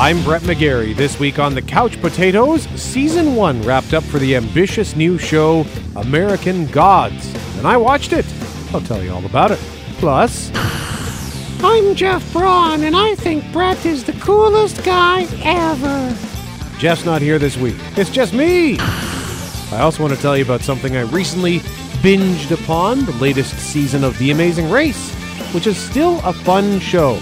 I'm Brett McGarry. This week on The Couch Potatoes, Season 1 wrapped up for the ambitious new show American Gods. And I watched it. I'll tell you all about it. Plus, I'm Jeff Braun, and I think Brett is the coolest guy ever. Jeff's not here this week. It's just me. I also want to tell you about something I recently binged upon the latest season of The Amazing Race, which is still a fun show.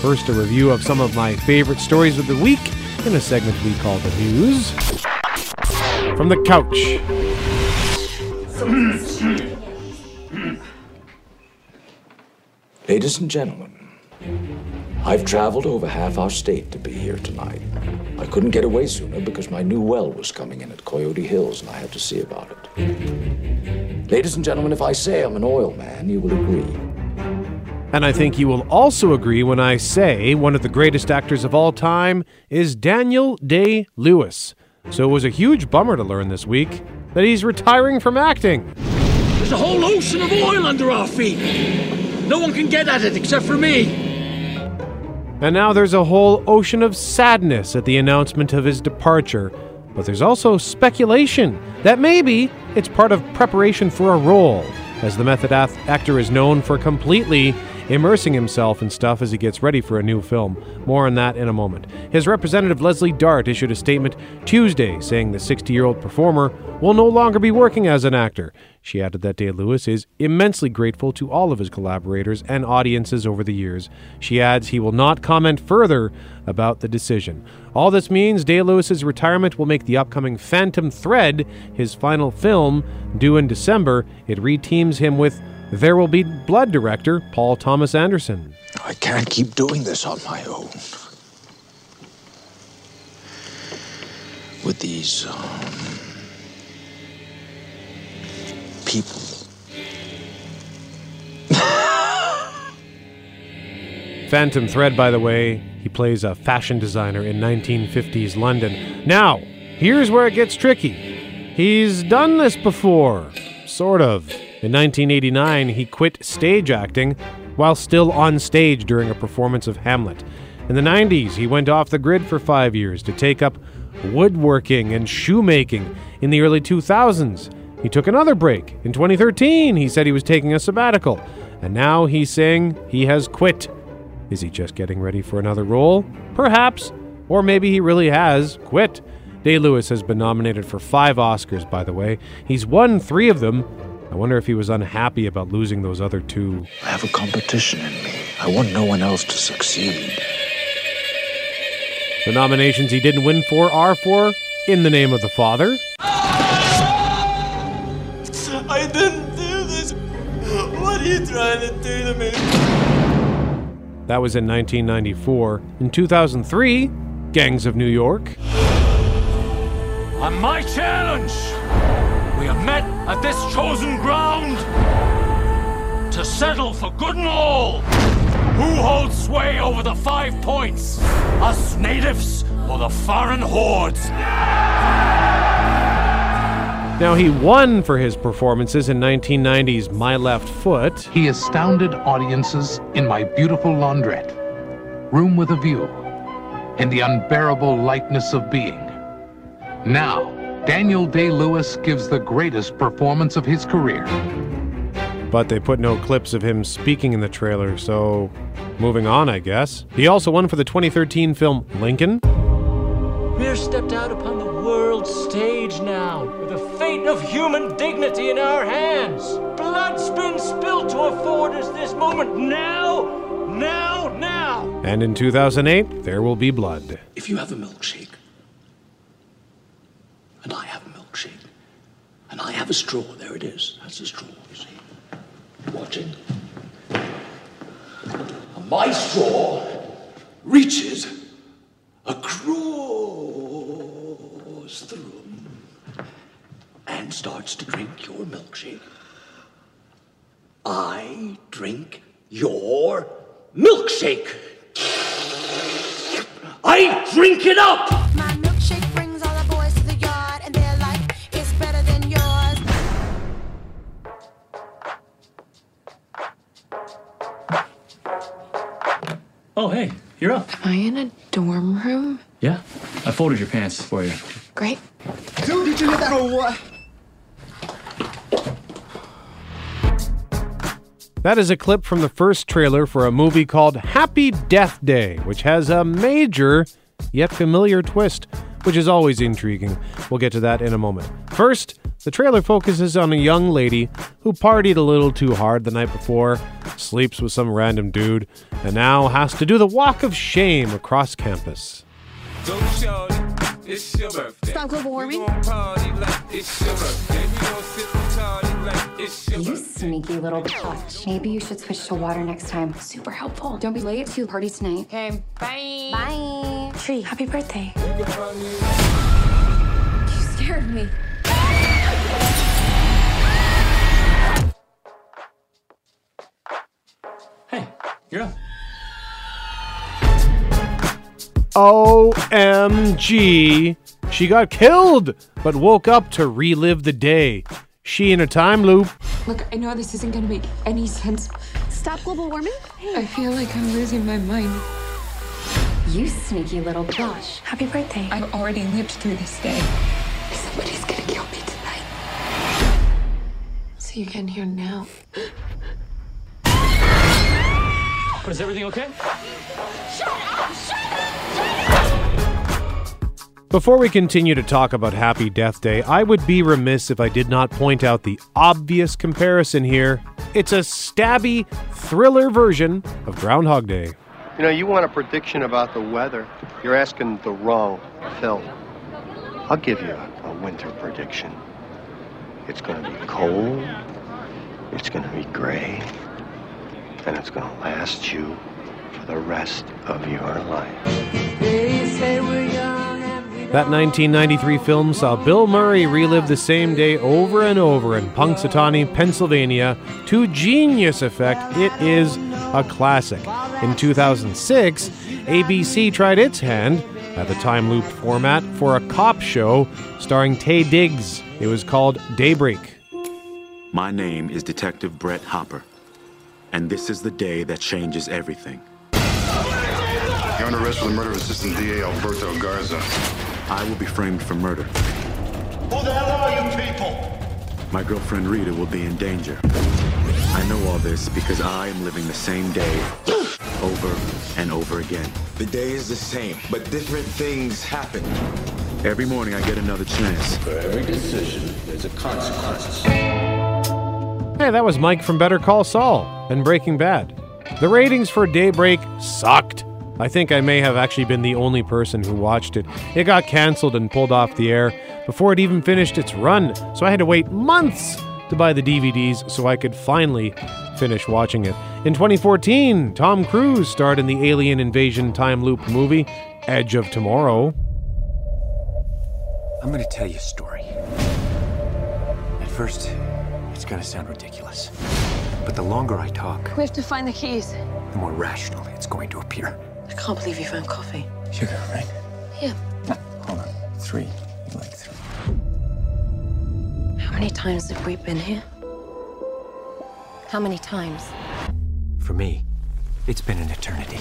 First, a review of some of my favorite stories of the week in a segment we call The News. From the couch. Ladies and gentlemen, I've traveled over half our state to be here tonight. I couldn't get away sooner because my new well was coming in at Coyote Hills and I had to see about it. Ladies and gentlemen, if I say I'm an oil man, you will agree. And I think you will also agree when I say one of the greatest actors of all time is Daniel Day Lewis. So it was a huge bummer to learn this week that he's retiring from acting. There's a whole ocean of oil under our feet. No one can get at it except for me. And now there's a whole ocean of sadness at the announcement of his departure. But there's also speculation that maybe it's part of preparation for a role, as the method actor is known for completely immersing himself in stuff as he gets ready for a new film. More on that in a moment. His representative Leslie Dart issued a statement Tuesday saying the 60 year old performer will no longer be working as an actor. She added that Day Lewis is immensely grateful to all of his collaborators and audiences over the years. She adds he will not comment further about the decision. All this means Day Lewis's retirement will make the upcoming Phantom Thread his final film, due in December. It reteams him with there Will Be Blood director Paul Thomas Anderson. I can't keep doing this on my own. With these um, people. Phantom Thread, by the way, he plays a fashion designer in 1950s London. Now, here's where it gets tricky. He's done this before, sort of. In 1989, he quit stage acting while still on stage during a performance of Hamlet. In the 90s, he went off the grid for five years to take up woodworking and shoemaking. In the early 2000s, he took another break. In 2013, he said he was taking a sabbatical. And now he's saying he has quit. Is he just getting ready for another role? Perhaps. Or maybe he really has quit. Day Lewis has been nominated for five Oscars, by the way. He's won three of them, I wonder if he was unhappy about losing those other two. I have a competition in me. I want no one else to succeed. The nominations he didn't win for are for In the Name of the Father. I didn't do this. What are you trying to do to me? That was in 1994. In 2003, Gangs of New York. On my challenge! We have met at this chosen ground to settle for good and all. Who holds sway over the five points? Us natives or the foreign hordes? Now, he won for his performances in 1990's My Left Foot. He astounded audiences in My Beautiful Laundrette, Room with a View, and The Unbearable Lightness of Being. Now, Daniel Day Lewis gives the greatest performance of his career. But they put no clips of him speaking in the trailer, so moving on, I guess. He also won for the 2013 film Lincoln. We're stepped out upon the world stage now, with the fate of human dignity in our hands. Blood's been spilled to afford us this moment now, now, now. And in 2008, there will be blood. If you have a milkshake, and And I have a straw. There it is. That's a straw, you see. Watching. And my straw reaches across the room and starts to drink your milkshake. I drink your milkshake. I drink it up! Oh, hey, you're up. Am I in a dorm room? Yeah, I folded your pants for you. Great. Dude, did you hit that or what? That is a clip from the first trailer for a movie called Happy Death Day, which has a major yet familiar twist, which is always intriguing. We'll get to that in a moment. First, the trailer focuses on a young lady who partied a little too hard the night before, sleeps with some random dude, and now has to do the walk of shame across campus. Stop global warming. You sneaky little bitch. Maybe you should switch to water next time. Super helpful. Don't be late to the party tonight. Okay, bye. Bye. Tree, happy birthday. You scared me. Hey, you're up. OMG! She got killed, but woke up to relive the day. She in a time loop. Look, I know this isn't gonna make any sense. Stop global warming. I feel like I'm losing my mind. You sneaky little bitch. Happy birthday. I've already lived through this day. Somebody's gonna kill me tonight. So you're getting here now. But is everything okay? Before we continue to talk about Happy Death Day, I would be remiss if I did not point out the obvious comparison here. It's a stabby, thriller version of Groundhog Day. You know, you want a prediction about the weather. You're asking the wrong film. I'll give you a, a winter prediction. It's going to be cold, it's going to be gray, and it's going to last you for the rest of your life. That 1993 film saw Bill Murray relive the same day over and over in Punxsutawney, Pennsylvania, to genius effect. It is a classic. In 2006, ABC tried its hand at the time loop format for a cop show starring Taye Diggs. It was called Daybreak. My name is Detective Brett Hopper, and this is the day that changes everything. You're under arrest for the murder of Assistant DA Alberto Garza. I will be framed for murder. Who the hell are you people? My girlfriend Rita will be in danger. I know all this because I am living the same day over and over again. The day is the same, but different things happen. Every morning I get another chance. For every decision, there's a consequence. Hey, that was Mike from Better Call Saul and Breaking Bad. The ratings for Daybreak sucked. I think I may have actually been the only person who watched it. It got canceled and pulled off the air before it even finished its run, so I had to wait months to buy the DVDs so I could finally finish watching it. In 2014, Tom Cruise starred in the alien invasion time loop movie Edge of Tomorrow. I'm gonna tell you a story. At first, it's gonna sound ridiculous. But the longer I talk, We have to find the keys. the more rational it's going to appear. I can't believe you found coffee. Sugar, right? Yeah. Hold on. Three. You like three. How many times have we been here? How many times? For me, it's been an eternity.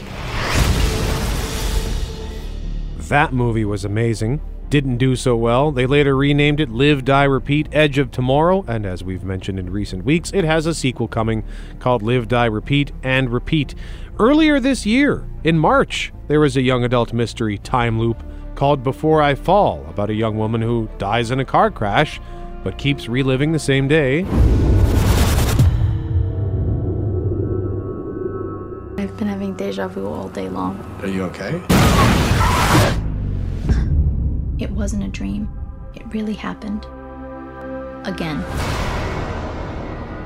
That movie was amazing. Didn't do so well. They later renamed it Live, Die, Repeat Edge of Tomorrow, and as we've mentioned in recent weeks, it has a sequel coming called Live, Die, Repeat, and Repeat. Earlier this year, in March, there was a young adult mystery time loop called Before I Fall about a young woman who dies in a car crash but keeps reliving the same day. I've been having deja vu all day long. Are you okay? It wasn't a dream. It really happened. Again.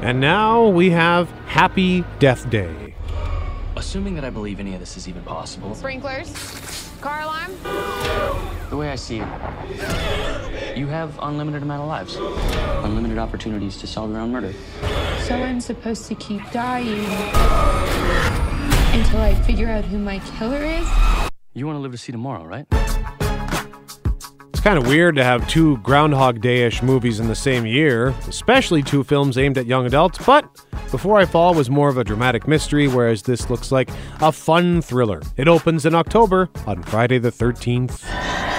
And now we have Happy Death Day. Assuming that I believe any of this is even possible, Sprinklers. Car alarm. the way I see it, you have unlimited amount of lives, unlimited opportunities to solve your own murder. So I'm supposed to keep dying until I figure out who my killer is? You want to live to see tomorrow, right? It's kind of weird to have two Groundhog Day ish movies in the same year, especially two films aimed at young adults, but Before I Fall was more of a dramatic mystery, whereas this looks like a fun thriller. It opens in October on Friday the 13th.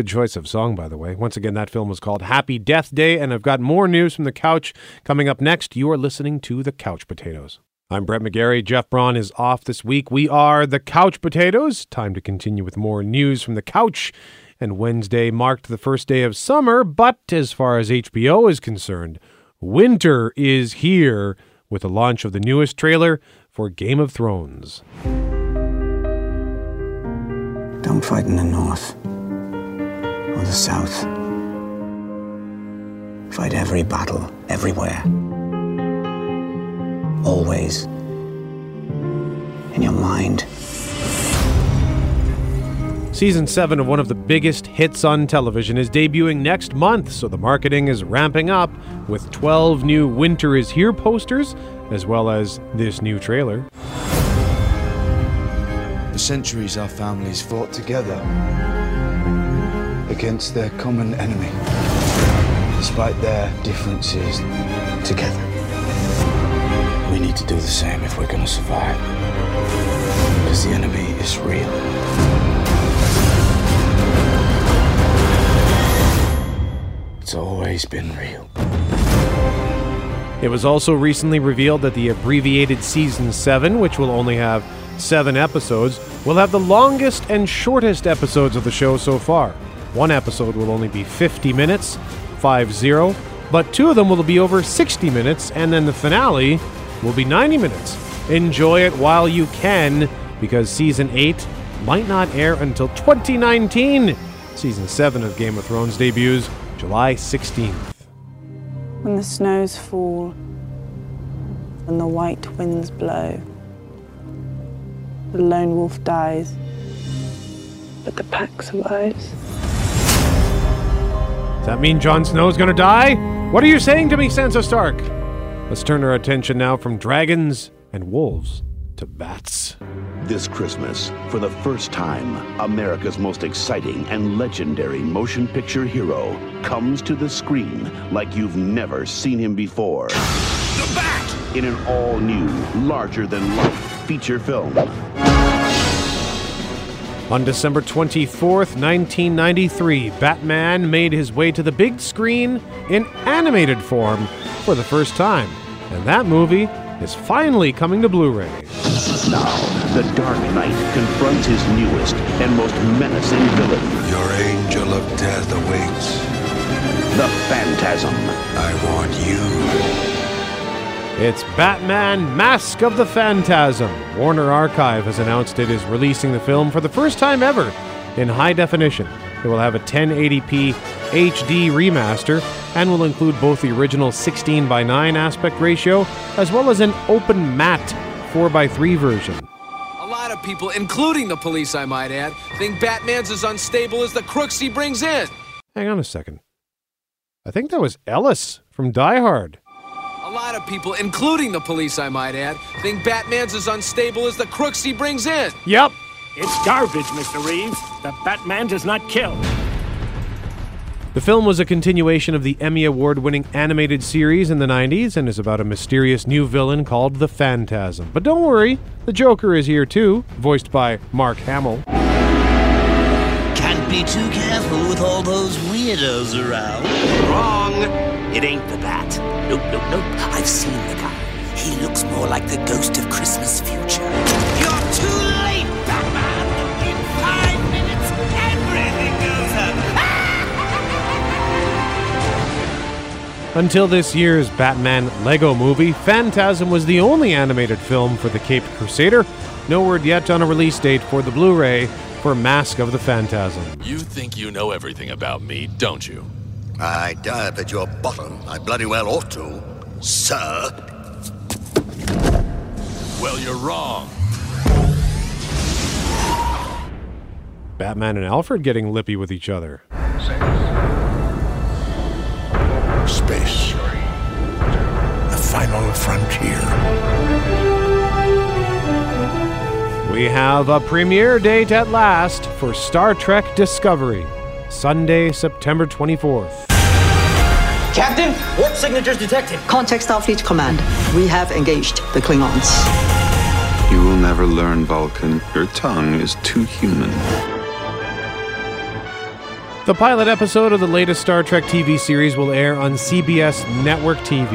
Good choice of song, by the way. Once again, that film was called Happy Death Day, and I've got more news from the couch coming up next. You are listening to The Couch Potatoes. I'm Brett McGarry. Jeff Braun is off this week. We are The Couch Potatoes. Time to continue with more news from the couch. And Wednesday marked the first day of summer, but as far as HBO is concerned, winter is here with the launch of the newest trailer for Game of Thrones. Don't fight in the north or the south. Fight every battle, everywhere. Always. In your mind. Season 7 of one of the biggest hits on television is debuting next month, so the marketing is ramping up with 12 new Winter is Here posters, as well as this new trailer. For centuries, our families fought together against their common enemy, despite their differences, together. We need to do the same if we're going to survive, because the enemy is real. It's always been real. It was also recently revealed that the abbreviated Season 7, which will only have seven episodes, will have the longest and shortest episodes of the show so far. One episode will only be 50 minutes, 5 0, but two of them will be over 60 minutes, and then the finale will be 90 minutes. Enjoy it while you can, because Season 8 might not air until 2019. Season 7 of Game of Thrones debuts July 16th. When the snows fall and the white winds blow, the lone wolf dies, but the pack survives. Does that mean Jon Snow's gonna die? What are you saying to me, Sansa Stark? Let's turn our attention now from dragons and wolves to bats. This Christmas, for the first time, America's most exciting and legendary motion picture hero comes to the screen like you've never seen him before. The Bat! In an all new, larger than life feature film. On December 24th, 1993, Batman made his way to the big screen in animated form for the first time. And that movie is finally coming to Blu ray. Now, the Dark Knight confronts his newest and most menacing villain. Your angel of death awaits. The Phantasm. I want you. It's Batman Mask of the Phantasm. Warner Archive has announced it is releasing the film for the first time ever in high definition. It will have a 1080p HD remaster and will include both the original 16 by 9 aspect ratio as well as an open matte 4 by 3 version. A lot of people, including the police, I might add, think Batman's as unstable as the crooks he brings in. Hang on a second. I think that was Ellis from Die Hard. A lot of people, including the police, I might add, think Batman's as unstable as the crooks he brings in. Yep. It's garbage, Mr. Reeves. The Batman does not kill. The film was a continuation of the Emmy Award winning animated series in the 90s and is about a mysterious new villain called the Phantasm. But don't worry, the Joker is here too, voiced by Mark Hamill. Can't be too careful with all those weirdos around. Wrong! It ain't the Bat. Nope, nope, nope. I've seen the guy. He looks more like the ghost of Christmas future. You're too late, Batman! In five minutes, everything goes up. Until this year's Batman Lego movie, Phantasm was the only animated film for the Caped Crusader. No word yet on a release date for the Blu ray for Mask of the Phantasm. You think you know everything about me, don't you? I dive at your bottom. I bloody well ought to, sir. Well, you're wrong. Batman and Alfred getting lippy with each other. Space. The final frontier. We have a premiere date at last for Star Trek Discovery, Sunday, September 24th. Captain, warp signatures detected. Contact Starfleet Command. We have engaged the Klingons. You will never learn, Vulcan. Your tongue is too human. The pilot episode of the latest Star Trek TV series will air on CBS Network TV,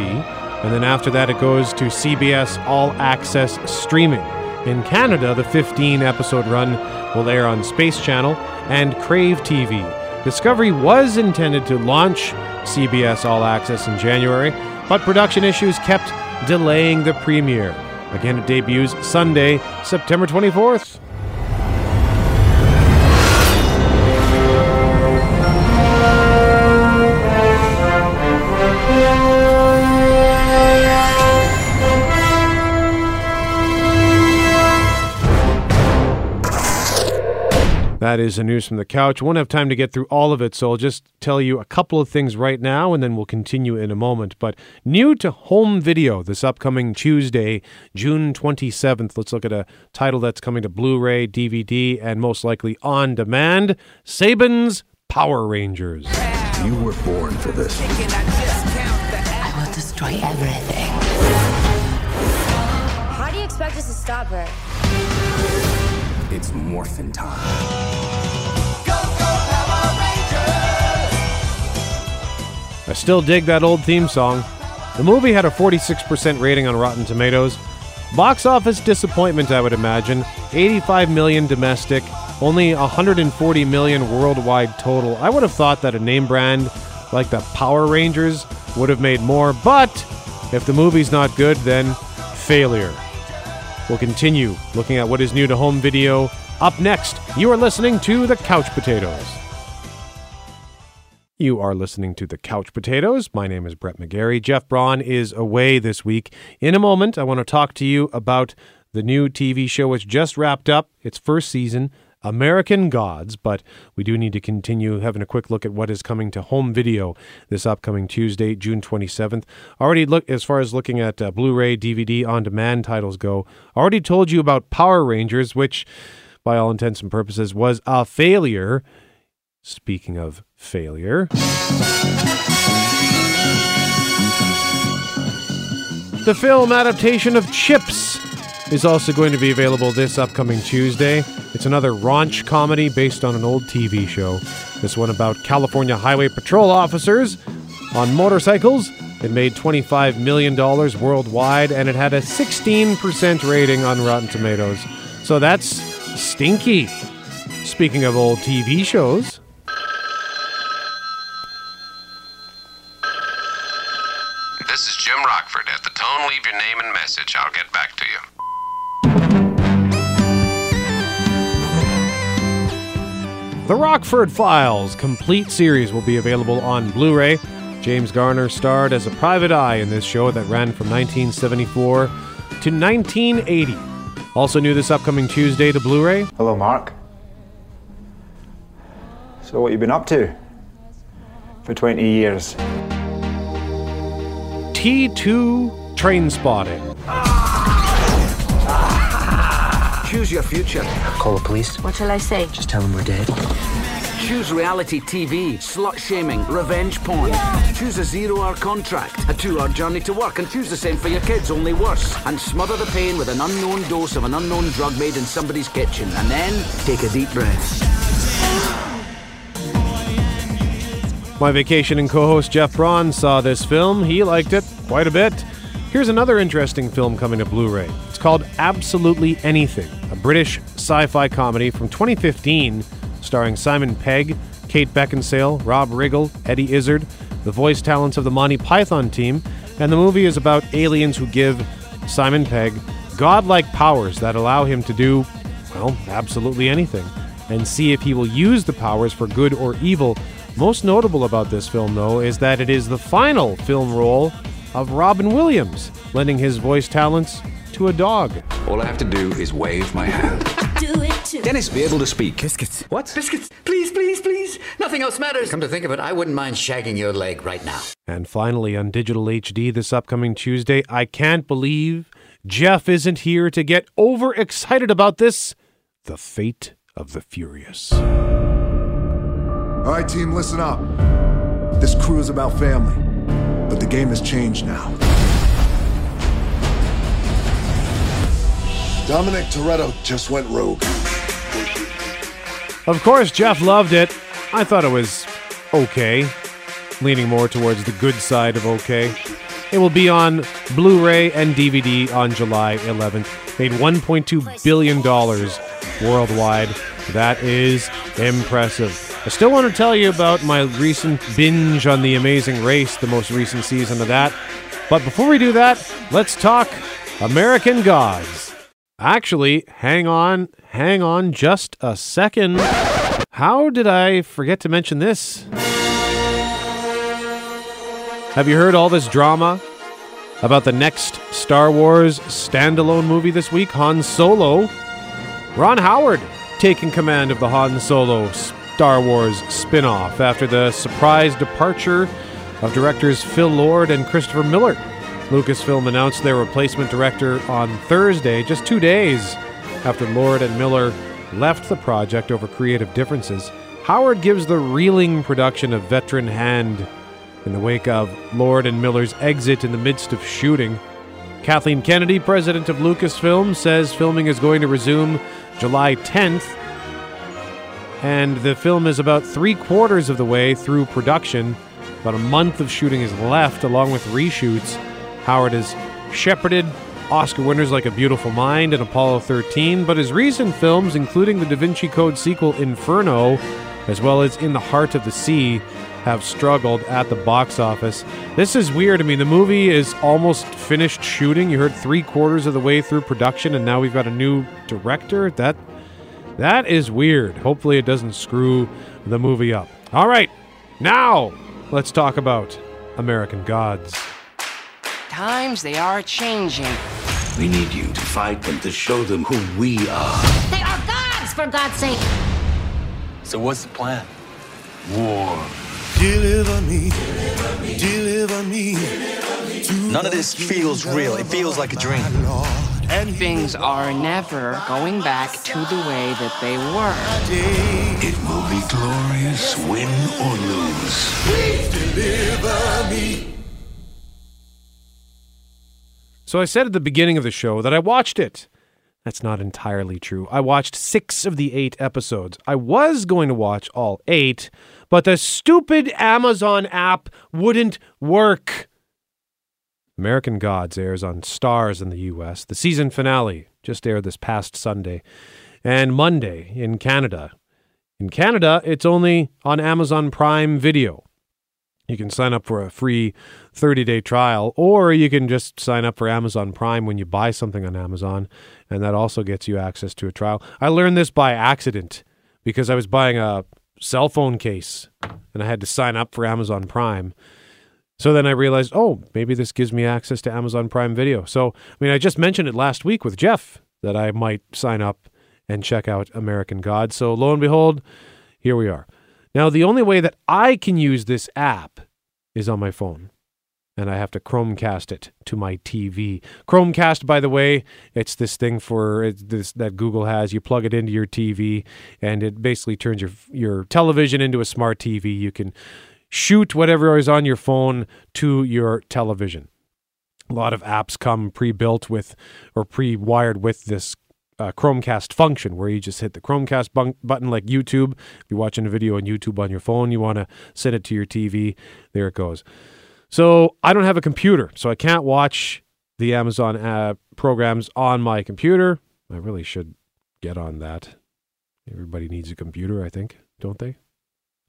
and then after that, it goes to CBS All Access Streaming. In Canada, the 15 episode run will air on Space Channel and Crave TV. Discovery was intended to launch CBS All Access in January, but production issues kept delaying the premiere. Again, it debuts Sunday, September 24th. That is the news from the couch. Won't have time to get through all of it, so I'll just tell you a couple of things right now and then we'll continue in a moment. But new to home video this upcoming Tuesday, June 27th. Let's look at a title that's coming to Blu ray, DVD, and most likely on demand Saban's Power Rangers. You were born for this. I will destroy everything. How do you expect us to stop her? It's morphin' time. I still dig that old theme song. The movie had a 46% rating on Rotten Tomatoes. Box office disappointment, I would imagine. 85 million domestic, only 140 million worldwide total. I would have thought that a name brand like the Power Rangers would have made more, but if the movie's not good, then failure. We'll continue looking at what is new to home video. Up next, you are listening to The Couch Potatoes. You are listening to The Couch Potatoes. My name is Brett McGarry. Jeff Braun is away this week. In a moment, I want to talk to you about the new TV show which just wrapped up its first season, American Gods, but we do need to continue having a quick look at what is coming to home video this upcoming Tuesday, June 27th. Already look as far as looking at uh, Blu-ray, DVD, on-demand titles go. Already told you about Power Rangers, which by all intents and purposes was a failure. Speaking of failure. The film adaptation of Chips is also going to be available this upcoming Tuesday. It's another raunch comedy based on an old TV show. This one about California Highway Patrol officers on motorcycles. It made $25 million worldwide and it had a 16% rating on Rotten Tomatoes. So that's stinky. Speaking of old TV shows. This is Jim Rockford. At the tone, leave your name and message. I'll get back to you. The Rockford Files complete series will be available on Blu ray. James Garner starred as a private eye in this show that ran from 1974 to 1980. Also new this upcoming Tuesday to Blu ray. Hello, Mark. So, what you been up to for 20 years? T2 Trainspotting. Choose your future. Call the police. What shall I say? Just tell them we're dead. Choose reality TV, slut shaming, revenge porn. Choose a zero hour contract, a two hour journey to work, and choose the same for your kids, only worse. And smother the pain with an unknown dose of an unknown drug made in somebody's kitchen. And then take a deep breath. My vacationing co host Jeff Braun saw this film. He liked it quite a bit. Here's another interesting film coming to Blu ray. It's called Absolutely Anything, a British sci fi comedy from 2015 starring Simon Pegg, Kate Beckinsale, Rob Riggle, Eddie Izzard, the voice talents of the Monty Python team, and the movie is about aliens who give Simon Pegg godlike powers that allow him to do, well, absolutely anything, and see if he will use the powers for good or evil. Most notable about this film, though, is that it is the final film role of Robin Williams, lending his voice talents to a dog. All I have to do is wave my hand. do it too. Dennis, be able to speak. Biscuits. What? Biscuits. Please, please, please. Nothing else matters. Come to think of it, I wouldn't mind shagging your leg right now. And finally, on digital HD this upcoming Tuesday, I can't believe Jeff isn't here to get overexcited about this The Fate of the Furious. All right, team, listen up. This crew is about family, but the game has changed now. Dominic Toretto just went rogue. Of course, Jeff loved it. I thought it was okay, leaning more towards the good side of okay. It will be on Blu ray and DVD on July 11th. Made $1.2 billion worldwide. That is impressive. I still want to tell you about my recent binge on The Amazing Race, the most recent season of that. But before we do that, let's talk American Gods. Actually, hang on, hang on just a second. How did I forget to mention this? Have you heard all this drama about the next Star Wars standalone movie this week, Han Solo? Ron Howard taking command of the Han Solo Star Wars spin off after the surprise departure of directors Phil Lord and Christopher Miller. Lucasfilm announced their replacement director on Thursday, just two days after Lord and Miller left the project over creative differences. Howard gives the reeling production a veteran hand in the wake of Lord and Miller's exit in the midst of shooting. Kathleen Kennedy, president of Lucasfilm, says filming is going to resume July 10th, and the film is about three quarters of the way through production. About a month of shooting is left, along with reshoots. Howard has shepherded Oscar winners like A Beautiful Mind and Apollo 13, but his recent films, including the Da Vinci Code sequel Inferno, as well as In the Heart of the Sea, have struggled at the box office. This is weird. I mean, the movie is almost finished shooting. You heard three quarters of the way through production, and now we've got a new director. That that is weird. Hopefully, it doesn't screw the movie up. All right, now let's talk about American Gods. Times they are changing. We need you to fight them to show them who we are. They are gods, for God's sake. So what's the plan? War. Deliver me, deliver me. None of this feels real. It feels like a dream. And things are never going back to the way that they were. It will be glorious, win or lose. Please deliver me. So I said at the beginning of the show that I watched it. That's not entirely true. I watched six of the eight episodes. I was going to watch all eight, but the stupid Amazon app wouldn't work. American Gods airs on Starz in the US. The season finale just aired this past Sunday and Monday in Canada. In Canada, it's only on Amazon Prime Video. You can sign up for a free 30 day trial, or you can just sign up for Amazon Prime when you buy something on Amazon, and that also gets you access to a trial. I learned this by accident because I was buying a cell phone case and I had to sign up for Amazon Prime. So then I realized, oh, maybe this gives me access to Amazon Prime Video. So, I mean, I just mentioned it last week with Jeff that I might sign up and check out American Gods. So lo and behold, here we are. Now, the only way that I can use this app is on my phone, and I have to Chromecast it to my TV. Chromecast, by the way, it's this thing for this that Google has. You plug it into your TV, and it basically turns your your television into a smart TV. You can shoot whatever is on your phone to your television. A lot of apps come pre-built with or pre-wired with this uh, Chromecast function where you just hit the Chromecast bun- button like YouTube. If you're watching a video on YouTube on your phone, you want to send it to your TV, there it goes. So I don't have a computer, so I can't watch the Amazon uh, programs on my computer. I really should get on that. Everybody needs a computer, I think, don't they?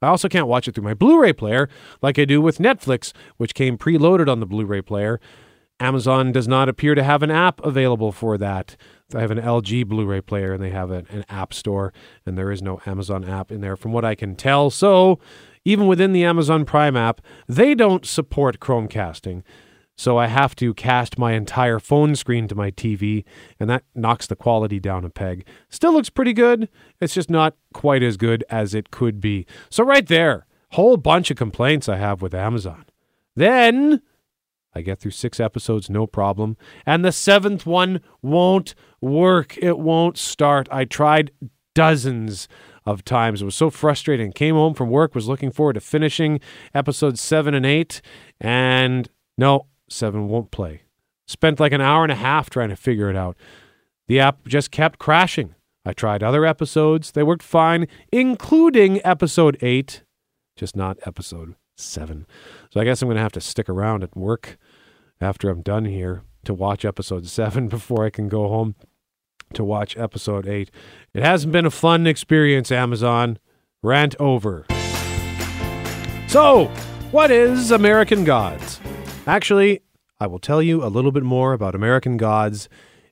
I also can't watch it through my Blu ray player like I do with Netflix, which came preloaded on the Blu ray player. Amazon does not appear to have an app available for that. I have an LG Blu ray player and they have an, an, app store, and there is no Amazon app in there from what I can tell. So, even within the Amazon Prime app, they don't support Chromecasting. So I have to cast my entire phone screen to my TV, and that knocks the quality down a peg. Still looks pretty good. It's just not quite as good as it could be. So, right there, whole bunch of complaints I have with Amazon. Then I get through six episodes, no problem. And the seventh one won't work. It won't start. I tried dozens of times. It was so frustrating. Came home from work, was looking forward to finishing episodes seven and eight, and no, seven won't play. Spent like an hour and a half trying to figure it out. The app just kept crashing. I tried other episodes, they worked fine, including episode eight, just not episode seven. So I guess I'm going to have to stick around at work after I'm done here to watch episode seven before I can go home to watch episode eight. It hasn't been a fun experience, Amazon. Rant over. So, what is American Gods? Actually, I will tell you a little bit more about American Gods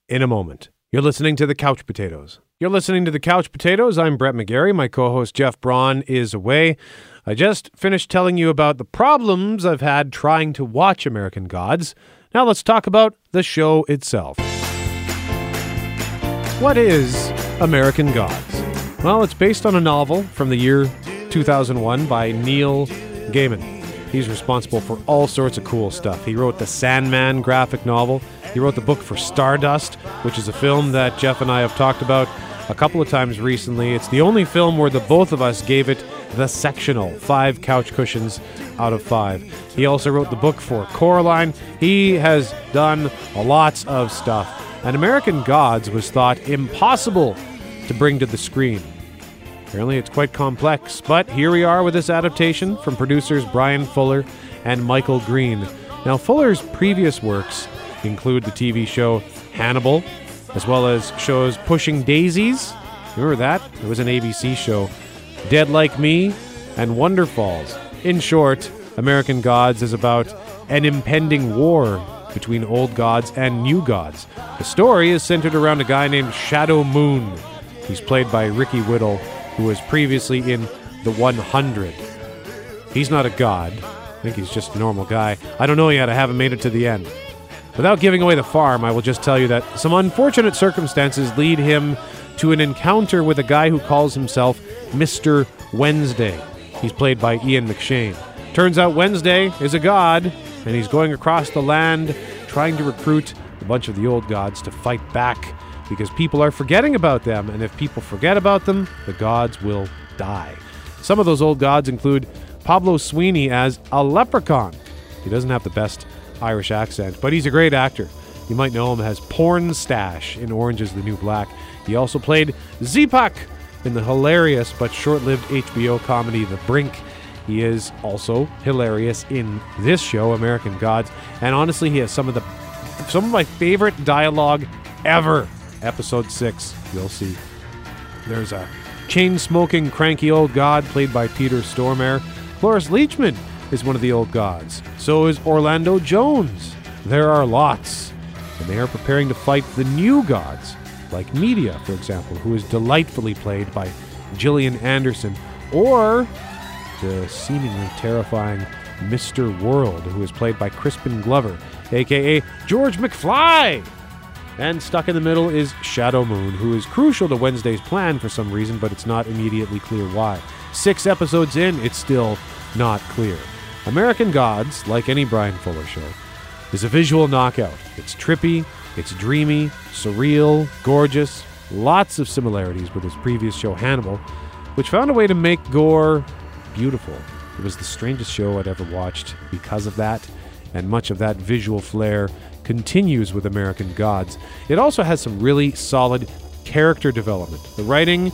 in a moment. You're listening to the Couch Potatoes. You're listening to the Couch Potatoes. I'm Brett McGarry. My co host Jeff Braun is away. I just finished telling you about the problems I've had trying to watch American Gods. Now let's talk about the show itself. What is American Gods? Well, it's based on a novel from the year 2001 by Neil Gaiman. He's responsible for all sorts of cool stuff. He wrote the Sandman graphic novel. He wrote the book for Stardust, which is a film that Jeff and I have talked about a couple of times recently. It's the only film where the both of us gave it the sectional, five couch cushions out of five. He also wrote the book for Coraline. He has done lots of stuff. And American Gods was thought impossible to bring to the screen. Apparently, it's quite complex, but here we are with this adaptation from producers Bryan Fuller and Michael Green. Now, Fuller's previous works include the TV show Hannibal, as well as shows Pushing Daisies. Remember that? It was an ABC show. Dead Like Me and Wonderfalls. In short, American Gods is about an impending war between old gods and new gods. The story is centered around a guy named Shadow Moon. He's played by Ricky Whittle, who was previously in The 100. He's not a god. I think he's just a normal guy. I don't know yet. I haven't made it to the end. Without giving away the farm, I will just tell you that some unfortunate circumstances lead him to an encounter with a guy who calls himself Mr. Wednesday. He's played by Ian McShane. Turns out Wednesday is a god, and he's going across the land trying to recruit a bunch of the old gods to fight back because people are forgetting about them, and if people forget about them, the gods will die. Some of those old gods include Pablo Sweeney as a leprechaun. He doesn't have the best Irish accent, but he's a great actor. You might know him as Pornstache in Orange is the New Black. He also played Zipak in the hilarious but short lived HBO comedy The Brink. He is also hilarious in this show, American Gods, and honestly, he has some of the some of my favorite dialogue ever. Episode six, you'll see. There's a chain smoking, cranky old god played by Peter Stormare. Cloris Leachman is one of the old gods. So is Orlando Jones. There are lots, and they are preparing to fight the new gods, like Media, for example, who is delightfully played by Gillian Anderson, or the seemingly terrifying Mr. World, who is played by Crispin Glover, aka George McFly. And stuck in the middle is Shadow Moon, who is crucial to Wednesday's plan for some reason, but it's not immediately clear why. Six episodes in, it's still not clear. American Gods, like any Bryan Fuller show, is a visual knockout. It's trippy, it's dreamy, surreal, gorgeous, lots of similarities with his previous show Hannibal, which found a way to make gore beautiful. It was the strangest show I'd ever watched because of that, and much of that visual flair continues with American Gods. It also has some really solid character development. The writing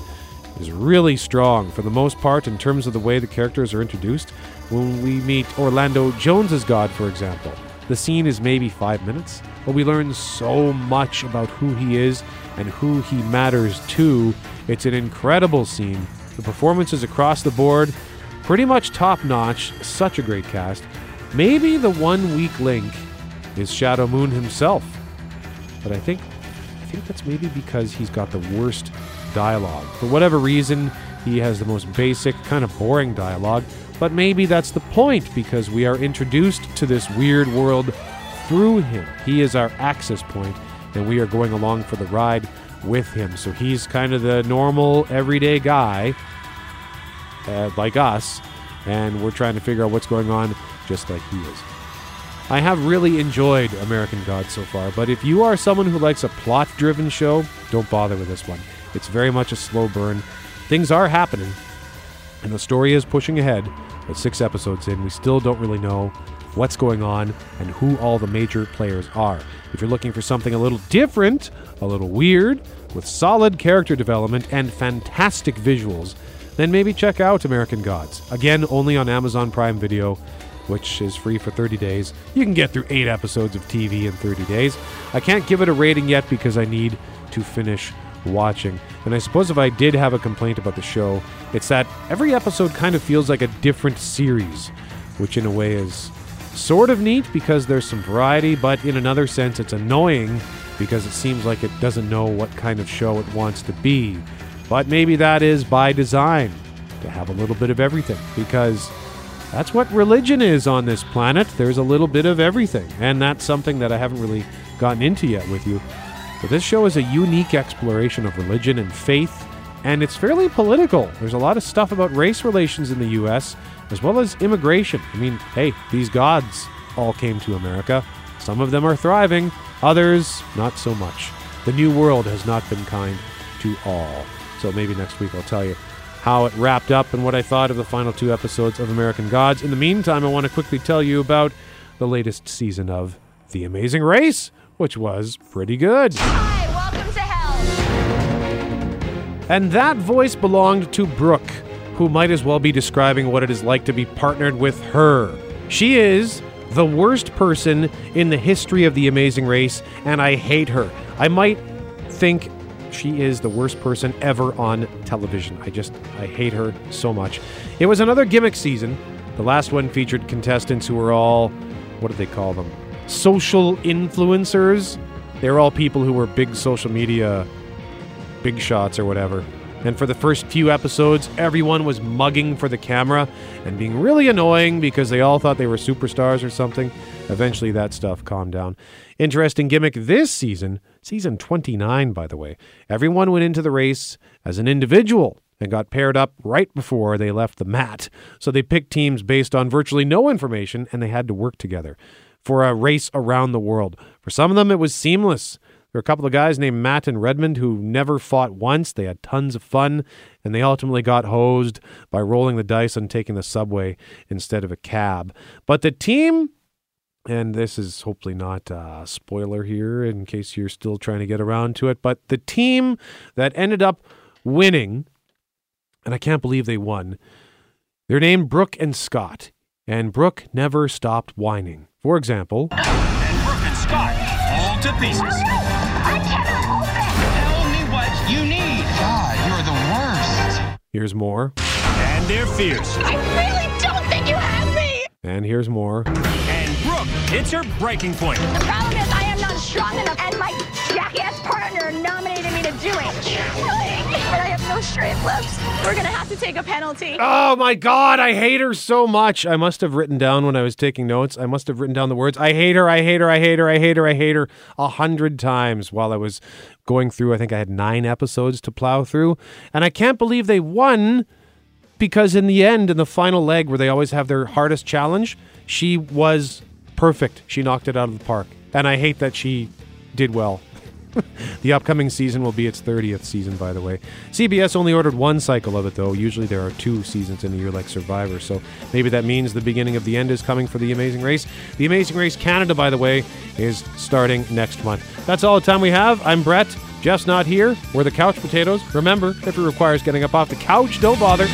is really strong for the most part in terms of the way the characters are introduced. When we meet Orlando Jones's God, for example, the scene is maybe five minutes, but we learn so much about who he is and who he matters to. It's an incredible scene. The performances across the board, pretty much top notch. Such a great cast. Maybe the one weak link is Shadow Moon himself, but I think I think that's maybe because he's got the worst dialogue. For whatever reason, he has the most basic, kind of boring dialogue. But maybe that's the point because we are introduced to this weird world through him. He is our access point, and we are going along for the ride with him. So he's kind of the normal, everyday guy, uh, like us, and we're trying to figure out what's going on just like he is. I have really enjoyed American Gods so far, but if you are someone who likes a plot driven show, don't bother with this one. It's very much a slow burn. Things are happening, and the story is pushing ahead, but six episodes in, we still don't really know what's going on and who all the major players are. If you're looking for something a little different, a little weird, with solid character development and fantastic visuals, then maybe check out American Gods. Again, only on Amazon Prime Video which is free for 30 days. You can get through eight episodes of TV in 30 days. I can't give it a rating yet because I need to finish watching. And I suppose if I did have a complaint about the show, it's that every episode kind of feels like a different series, which in a way is sort of neat because there's some variety, but in another sense, it's annoying because it seems like it doesn't know what kind of show it wants to be. But maybe that is by design to have a little bit of everything because that's what religion is on this planet. There's a little bit of everything. And that's something that I haven't really gotten into yet with you. But this show is a unique exploration of religion and faith, and it's fairly political. There's a lot of stuff about race relations in the U.S., as well as immigration. I mean, hey, these gods all came to America. Some of them are thriving, others, not so much. The New World has not been kind to all. So maybe next week I'll tell you how it wrapped up and what I thought of the final two episodes of American Gods. In the meantime, I want to quickly tell you about the latest season of The Amazing Race, which was pretty good. Hi, welcome to hell. And that voice belonged to Brooke, who might as well be describing what it is like to be partnered with her. She is the worst person in the history of The Amazing Race, and I hate her. I might think she is the worst person ever on television. I just, I hate her so much. It was another gimmick season. The last one featured contestants who were all, what did they call them? Social influencers. They were all people who were big social media big shots or whatever. And for the first few episodes, everyone was mugging for the camera and being really annoying because they all thought they were superstars or something. Eventually, that stuff calmed down. Interesting gimmick this season, season 29, by the way. Everyone went into the race as an individual and got paired up right before they left the mat. So they picked teams based on virtually no information and they had to work together for a race around the world. For some of them, it was seamless. There were a couple of guys named Matt and Redmond who never fought once. They had tons of fun, and they ultimately got hosed by rolling the dice on taking the subway instead of a cab. But the team, and this is hopefully not a spoiler here in case you're still trying to get around to it, but the team that ended up winning, and I can't believe they won, they're named Brooke and Scott. And Brooke never stopped whining. For example, And Brooke and Scott, all to pieces. Tell me what you need. God, you're the worst. here's more, And they're fierce. I really don't think you have me. and here's more. And Brooke hits her breaking point. The problem is I am not strong enough, and my jackass partner nominated me to do it. But I have no strength left. We're gonna have to take a penalty. Oh my god, I hate her so much. I must have written down when I was taking notes, I must have written down the words, I hate her, I hate her, I hate her, I hate her, I hate her, a hundred times while I was going through. I think I had nine episodes to plow through. And I can't believe they won because in the end, in the final leg where they always have their hardest challenge, she was perfect. She knocked it out of the park. And I hate that she did well. the upcoming season will be its 30th season, by the way. CBS only ordered one cycle of it, though. Usually there are two seasons in a year, like Survivor. So maybe that means the beginning of the end is coming for The Amazing Race. The Amazing Race Canada, by the way, is starting next month. That's all the time we have. I'm Brett. Jeff's not here. We're the Couch Potatoes. Remember, if it requires getting up off the couch, don't bother.